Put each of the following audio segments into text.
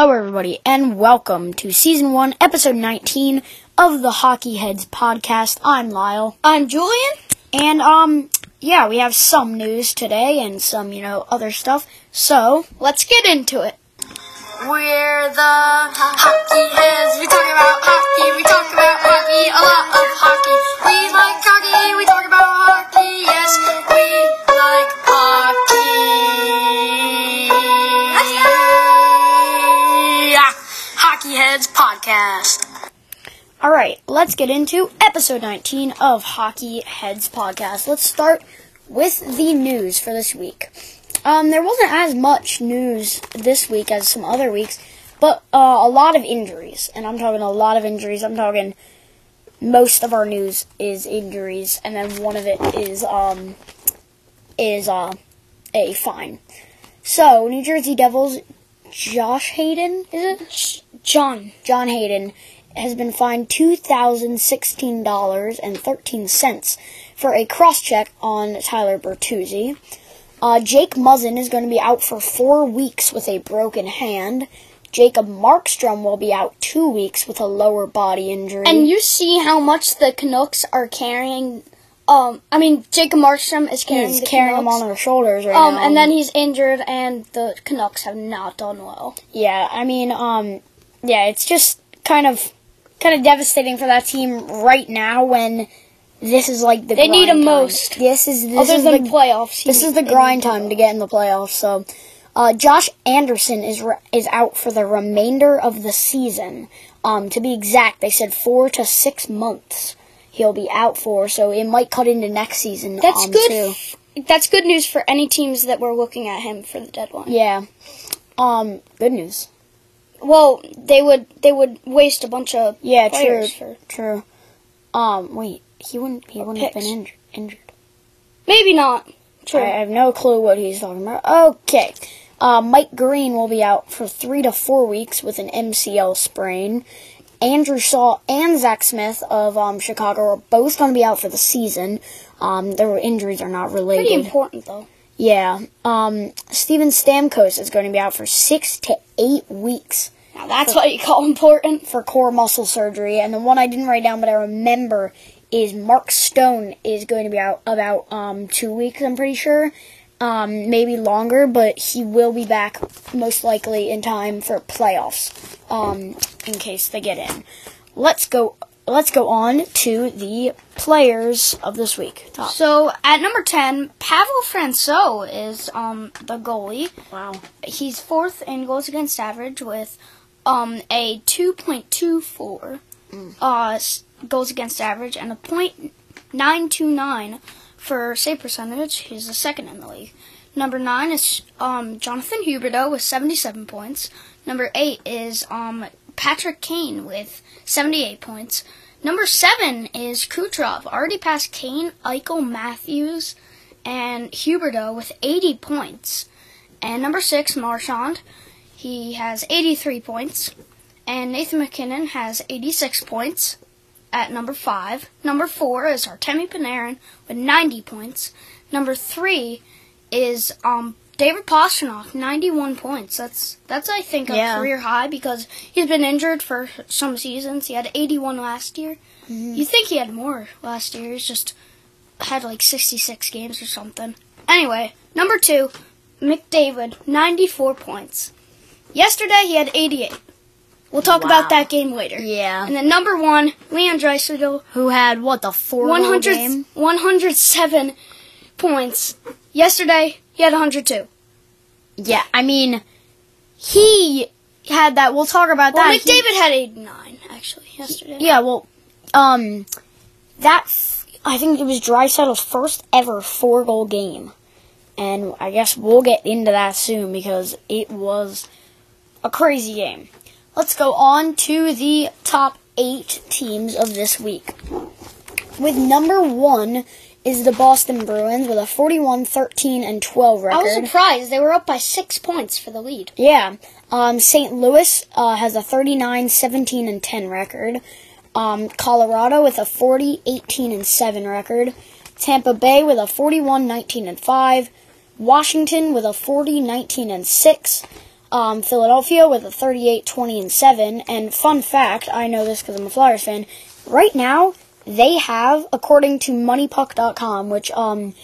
Hello, everybody, and welcome to season one, episode 19 of the Hockey Heads podcast. I'm Lyle. I'm Julian. And, um, yeah, we have some news today and some, you know, other stuff. So, Let's get into it. We're the hockey heads. We talk about hockey. We talk about hockey. A lot of hockey. We like hockey. We talk about hockey. Yes, we like hockey. Podcast. alright, let's get into episode 19 of Hockey Heads podcast. Let's start with the news for this week. Um, there wasn't as much news this week as some other weeks, but uh, a lot of injuries. And I'm talking a lot of injuries. I'm talking most of our news is injuries, and then one of it is um is uh a fine. So New Jersey Devils, Josh Hayden is it? John. John Hayden has been fined two thousand sixteen dollars and thirteen cents for a cross check on Tyler Bertuzzi. Uh, Jake Muzzin is going to be out for four weeks with a broken hand. Jacob Markstrom will be out two weeks with a lower body injury. And you see how much the Canucks are carrying. Um, I mean, Jacob Markstrom is carrying he's the carrying Canucks. on their shoulders right Um, now. and then he's injured, and the Canucks have not done well. Yeah, I mean, um, yeah, it's just kind of, kind of devastating for that team right now when this is like the They need him most. This is this Other is than the playoffs, this is the grind time to get in the playoffs. So, uh, Josh Anderson is re- is out for the remainder of the season. Um, to be exact, they said four to six months he'll be out for. So it might cut into next season. That's um, good. Too. That's good news for any teams that were looking at him for the deadline. Yeah. Um, good news. Well, they would they would waste a bunch of Yeah, true, for true. Um, wait, he wouldn't he wouldn't have been injured. Injured. maybe not. True. I have no clue what he's talking about. Okay. Uh, Mike Green will be out for three to four weeks with an MCL sprain. Andrew Shaw and Zach Smith of um, Chicago are both going to be out for the season. Um, their injuries are not related. Pretty important though. Yeah. Um, Steven Stamkos is going to be out for six to eight weeks Now that's what you call important. for core muscle surgery. And the one I didn't write down, but I remember, is Mark Stone is going to be out about um, two weeks. I'm pretty sure, um, maybe longer, but he will be back most likely in time for playoffs. Um, in case they get in. Let's go. Let's go on to the players of this week. Top. So at number ten, Pavel Francouz is um the goalie. Wow. He's fourth in goals against average with um a two point two four uh goals against average and a .929 for save percentage. He's the second in the league. Number nine is um Jonathan Huberdeau with seventy seven points. Number eight is um Patrick Kane with seventy eight points. Number seven is Kucherov, already past Kane, Eichel, Matthews, and Huberdeau with 80 points. And number six, Marchand, he has 83 points. And Nathan MacKinnon has 86 points at number five. Number four is Artemi Panarin with 90 points. Number three is um David Pastrnak, 91 points. That's that's I think a Yeah. career high because he's been injured for some seasons. He had 81 last year. You think he had more last year? He's just had like 66 games or something. Anyway, number two, McDavid, 94 points. Yesterday he had 88. We'll talk Wow. about that game later. Yeah. And then number one, Leon Draisaitl, Who had what the four 100, game? 107 points. Yesterday he had 102. Yeah, I mean, he had that. We'll talk about Well, that. He- McDavid had 89 actually yesterday. Yeah, well, um, that f- I think it was Draisaitl's first ever four goal game, and I guess we'll get into that soon because it was a crazy game. Let's go on to the top eight teams of this week. With number one is the Boston Bruins with a 41, 13, and 12 record. I was surprised they were up by six points for the lead. Yeah. Um, St. Louis uh, has a 39, 17, and 10 record. Um, Colorado with a 40, 18, and 7 record. Tampa Bay with a 41, 19, and 5. Washington with a 40, 19, and 6. Um, Philadelphia with a 38, 20, and 7. And fun fact, I know this because I'm a Flyers fan. Right now, they have, according to MoneyPuck.com, which um,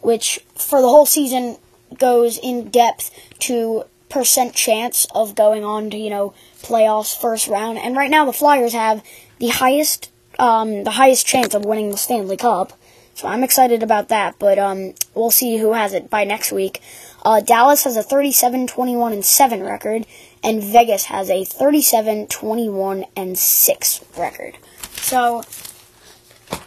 which for the whole season goes in depth to percent chance of going on to you know playoffs first round. And right now, the Flyers have the highest um, the highest chance of winning the Stanley Cup. So I'm excited about that, but um, we'll see who has it by next week. Uh, Dallas has a 37 21 and 7 record, and Vegas has a 37 21 and 6 record. So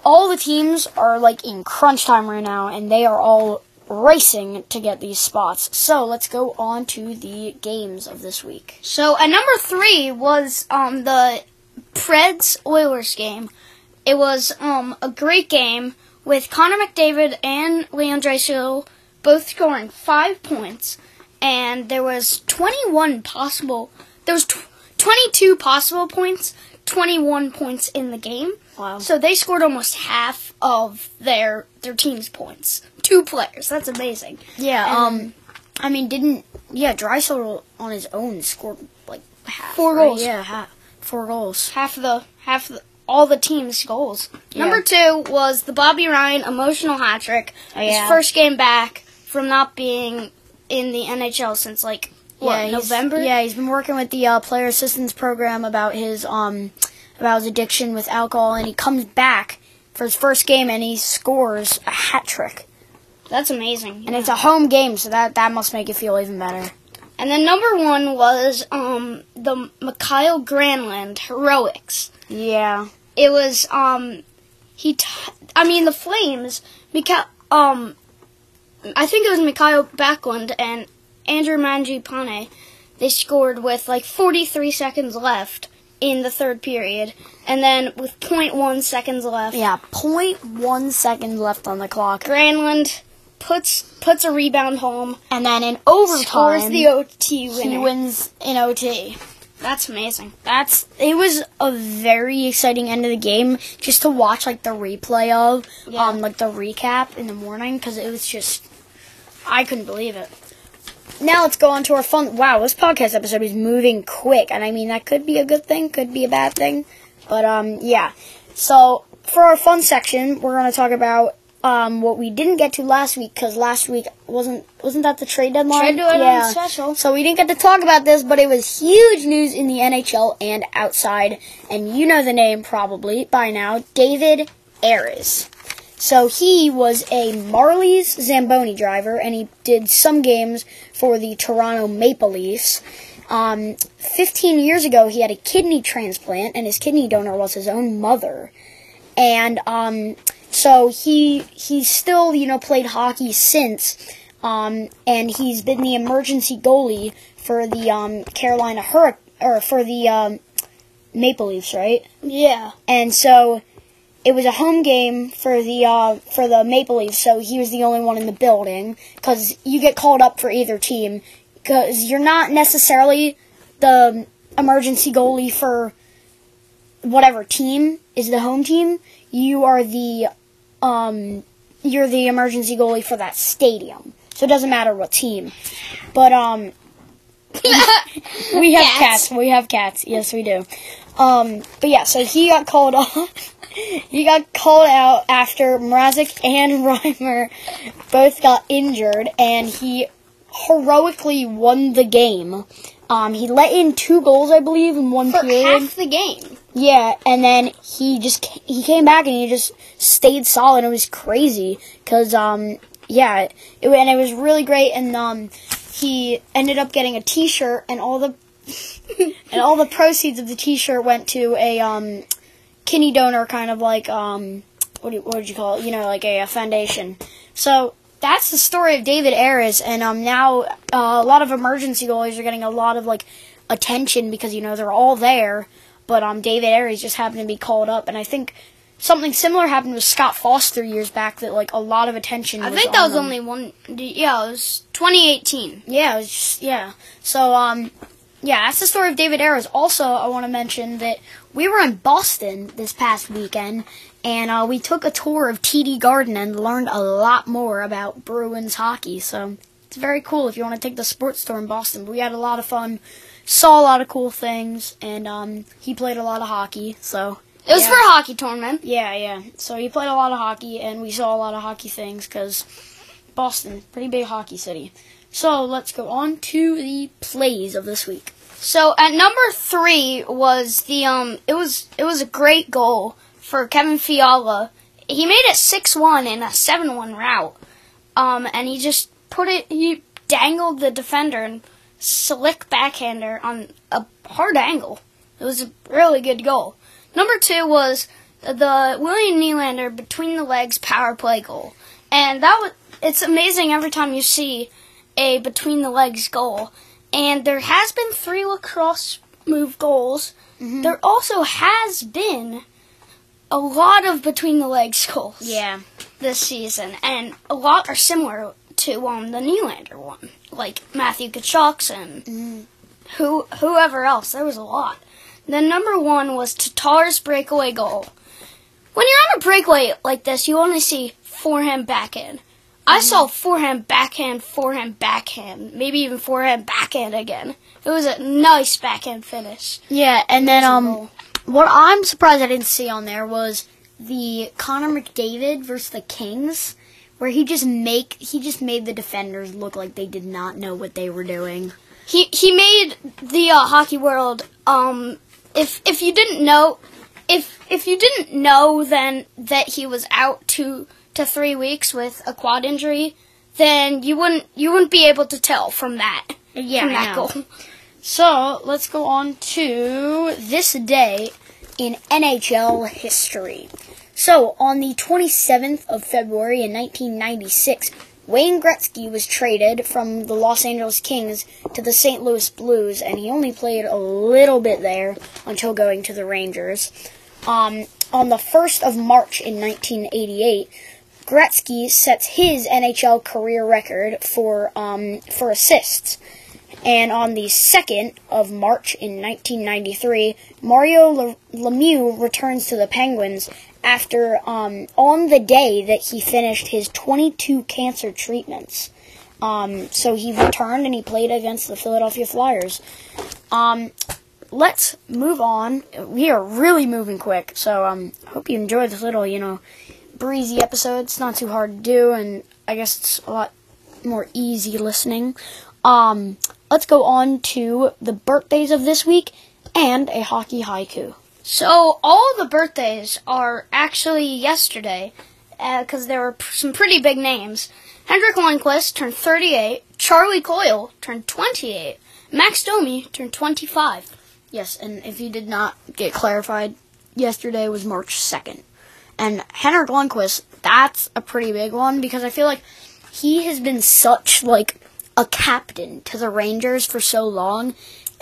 all the teams are like in crunch time right now, and they are all racing to get these spots. So let's go on to the games of this week. So at number three was um, the Preds Oilers game. It was um, a great game with Connor McDavid and Leon Draisaitl both scoring five points, and there was 21 possible. There was tw- 22 possible points, 21 points in the game. Wow. So they scored almost half of their their team's points. Two players. That's amazing. Yeah, And- um, I mean, didn't yeah, Draisaitl on his own scored like half, Four right? goals. Yeah, half, four goals. half of the half of the, all the team's goals. Yeah. Number two was the Bobby Ryan emotional hat trick. Oh, yeah. His first game back from not being in the NHL since like what yeah, November. Yeah, he's been working with the uh, player assistance program about his um about his addiction with alcohol, and he comes back for his first game and he scores a hat trick, that's amazing. and it's a home game, so that that must make it feel even better. And then number one was um the Mikael Granlund heroics. Yeah, It was um he t- I mean the Flames Mikael um I think it was Mikael Backlund and Andrew Mangiapane they scored with like 43 seconds left in the third period and then with 0.1 seconds left yeah. Point one second left on the clock, Granlund puts puts a rebound home and then in scores overtime the OT winner. he wins in OT. That's amazing. That's it was a very exciting end of the game just to watch like the replay of Yeah. um like the recap in the morning because it was just I couldn't believe it. Now let's go on to our fun. Wow, this podcast episode is moving quick, and I mean that could be a good thing, could be a bad thing, but um yeah. So for our fun section, we're gonna talk about um what we didn't get to last week because last week wasn't wasn't that the trade deadline? Trade deadline yeah. special. So we didn't get to talk about this, but it was huge news in the NHL and outside, and you know the name probably by now, David Ayres. So he was a Marlies Zamboni driver, and he did some games for the Toronto Maple Leafs. Um, 15 years ago, he had a kidney transplant, and his kidney donor was his own mother. And um, so he he's still you know played hockey since, um, and he's been the emergency goalie for the um, Carolina Hurric or for the um, Maple Leafs, right? Yeah. And so it was a home game for the uh, for the Maple Leafs, so he was the only one in the building because you get called up for either team because you're not necessarily the emergency goalie for whatever team is the home team. You are the um, you're the emergency goalie for that stadium, so it doesn't matter what team. But um, we have Cats. cats. We have cats. Yes, we do. Um, but yeah, so he got called off. He got called out after Mrazek and Reimer both got injured, and he heroically won the game. Um, he let in two goals, I believe, in one For period. half the game. Yeah, and then he just he came back and he just stayed solid. It was crazy because um yeah, it, and it was really great. And um he ended up getting a T-shirt, and all the and all the proceeds of the T-shirt went to a um kidney donor kind of like um what do you, what would you call it? You know, like a, a foundation. So that's the story of David Ayres, and um now uh, a lot of emergency goalies are getting a lot of like attention because you know they're all there. But um, David Ayres just happened to be called up, and I think something similar happened with Scott Foster years back. That like a lot of attention. I think that was only one. Yeah, it was 2018. Yeah, it was just, yeah. So um, yeah, that's the story of David Ayres. Also, I want to mention that we were in Boston this past weekend, and uh, we took a tour of TD Garden and learned a lot more about Bruins hockey. So it's very cool if you want to take the sports tour in Boston. But we had a lot of fun, saw a lot of cool things, and um, he played a lot of hockey. So It was yeah. for a hockey tournament. Yeah, yeah. So he played a lot of hockey, and we saw a lot of hockey things because Boston, pretty big hockey city. So let's go on to the plays of this week. So at number three was the um it was it was a great goal for Kevin Fiala. He made it six one in a seven one route. Um and he just put it he dangled the defender and slick backhander on a hard angle. It was a really good goal. Number two was the William Nylander between the legs power play goal. And that was it's amazing every time you see a between the legs goal. And there has been three lacrosse move goals. There also has been a lot of between the legs goals Yeah. this season, and a lot are similar to um the Nylander one, like Matthew Tkachuk's and who whoever else. There was a lot. The number one was Tatar's breakaway goal. When you're on a breakaway like this, you only see forehand backhand. I saw forehand backhand, forehand backhand, maybe even forehand backhand again. It was a nice backhand finish. Yeah, and then um, what I'm surprised I didn't see on there was the Connor McDavid versus the Kings, where he just make he just made the defenders look like they did not know what they were doing. He he made the uh, hockey world. Um, if if you didn't know, if if you didn't know then that he was out two to three weeks with a quad injury, then you wouldn't you wouldn't be able to tell from that Yeah, from that goal. So let's go on to this day in NHL history. So on the 27th of February in 1996, Wayne Gretzky was traded from the Los Angeles Kings to the St. Louis Blues, and he only played a little bit there until going to the Rangers. Um, on the 1st of March in 1988, Gretzky sets his NHL career record for um, for assists. And on the 2nd of March in 1993, Mario Le- Lemieux returns to the Penguins after, um, on the day that he finished his 22 cancer treatments. Um, so he returned and he played against the Philadelphia Flyers. Um, let's move on. We are really moving quick, so um, hope you enjoyed this little, you know, breezy episode. It's not too hard to do, and I guess it's a lot more easy listening. Um, let's go on to the birthdays of this week and a hockey haiku. So all the birthdays are actually yesterday, because there were p- some pretty big names. Henrik Lundqvist turned 38. Charlie Coyle turned 28. Max Domi turned 25. Yes, and if you did not get clarified, yesterday was March 2nd. And Henrik Lundqvist, that's a pretty big one because I feel like he has been such like a captain to the Rangers for so long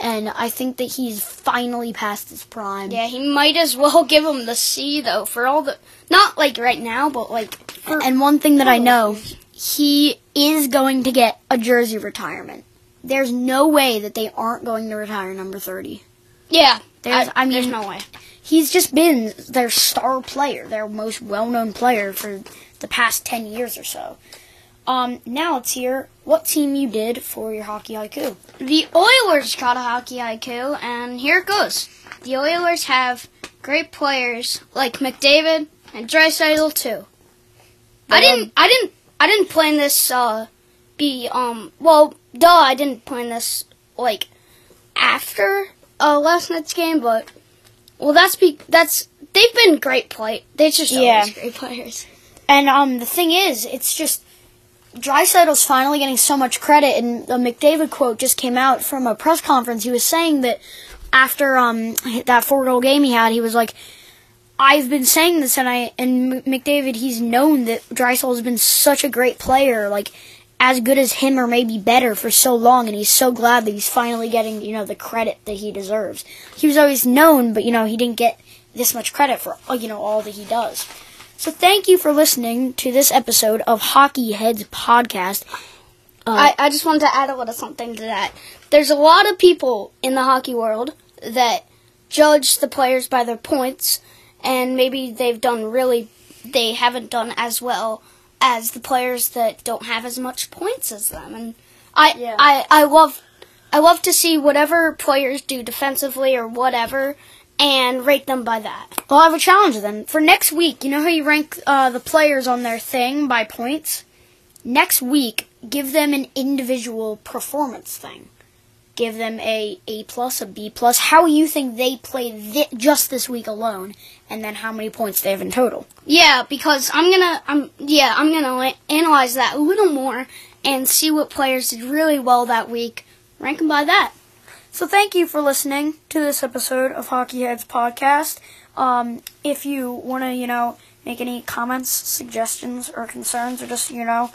and I think that he's finally past his prime. Yeah, he might as well give him the C though for all the not like right now, but like And one thing that I know, he is going to get a jersey retirement. There's no way that they aren't going to retire number 30. yeah. There's- I there's mean- there's no way. He's just been their star player, their most well-known player for the past 10 years or so. Um, now let's hear what team you did for your hockey haiku. The Oilers got a hockey IQ, and here it goes. The Oilers have great players like McDavid and Draisaitl too. I didn't. um, I didn't. I didn't plan this. Uh, be um. Well, duh. I didn't plan this like after uh last night's game, but well, that's be that's they've been great play. They just Yeah. always great players. And um, the thing is, it's just Draisaitl's finally getting so much credit, and the McDavid quote just came out from a press conference. He was saying that after um that four goal game he had, he was like, "I've been saying this, and I and McDavid, he's known that Draisaitl has been such a great player, like." As good as him, or maybe better, for so long, and he's so glad that he's finally getting, you know, the credit that he deserves. He was always known, but you know, he didn't get this much credit for, uh, you know, all that he does. So thank you for listening to this episode of Hockey Heads Podcast. Uh, I, I just wanted to add a little something to that. There's a lot of people in the hockey world that judge the players by their points, and maybe they've done really, they haven't done as well as the players that don't have as much points as them. And I Yeah. I I love I love to see whatever players do defensively or whatever and rate them by that. Well, I have a challenge then. For next week, you know how you rank uh, the players on their thing by points? Next week, give them an individual performance thing. Give them a A plus, a B plus, how you think they played thi- just this week alone, and then how many points they have in total. Yeah, because I'm gonna I'm yeah I'm gonna la- analyze that a little more and see what players did really well that week. Rank them by that. So thank you for listening to this episode of Hockey Heads podcast. Um, if you want to, you know, make any comments, suggestions, or concerns, or just, you know,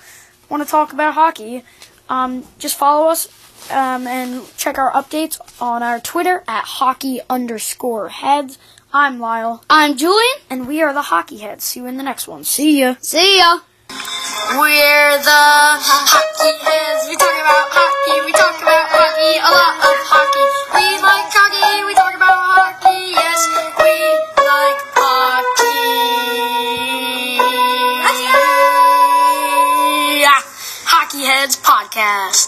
want to talk about hockey, um, just follow us um, and check our updates on our Twitter at hockey underscore heads. I'm Lyle, I'm Julian. and we are the Hockey Heads. See you in the next one. See ya. See ya. We're the hockey heads. We talk about hockey. We talk about hockey. A lot of hockey. We like hockey. We talk about hockey. Yes, we Podcast.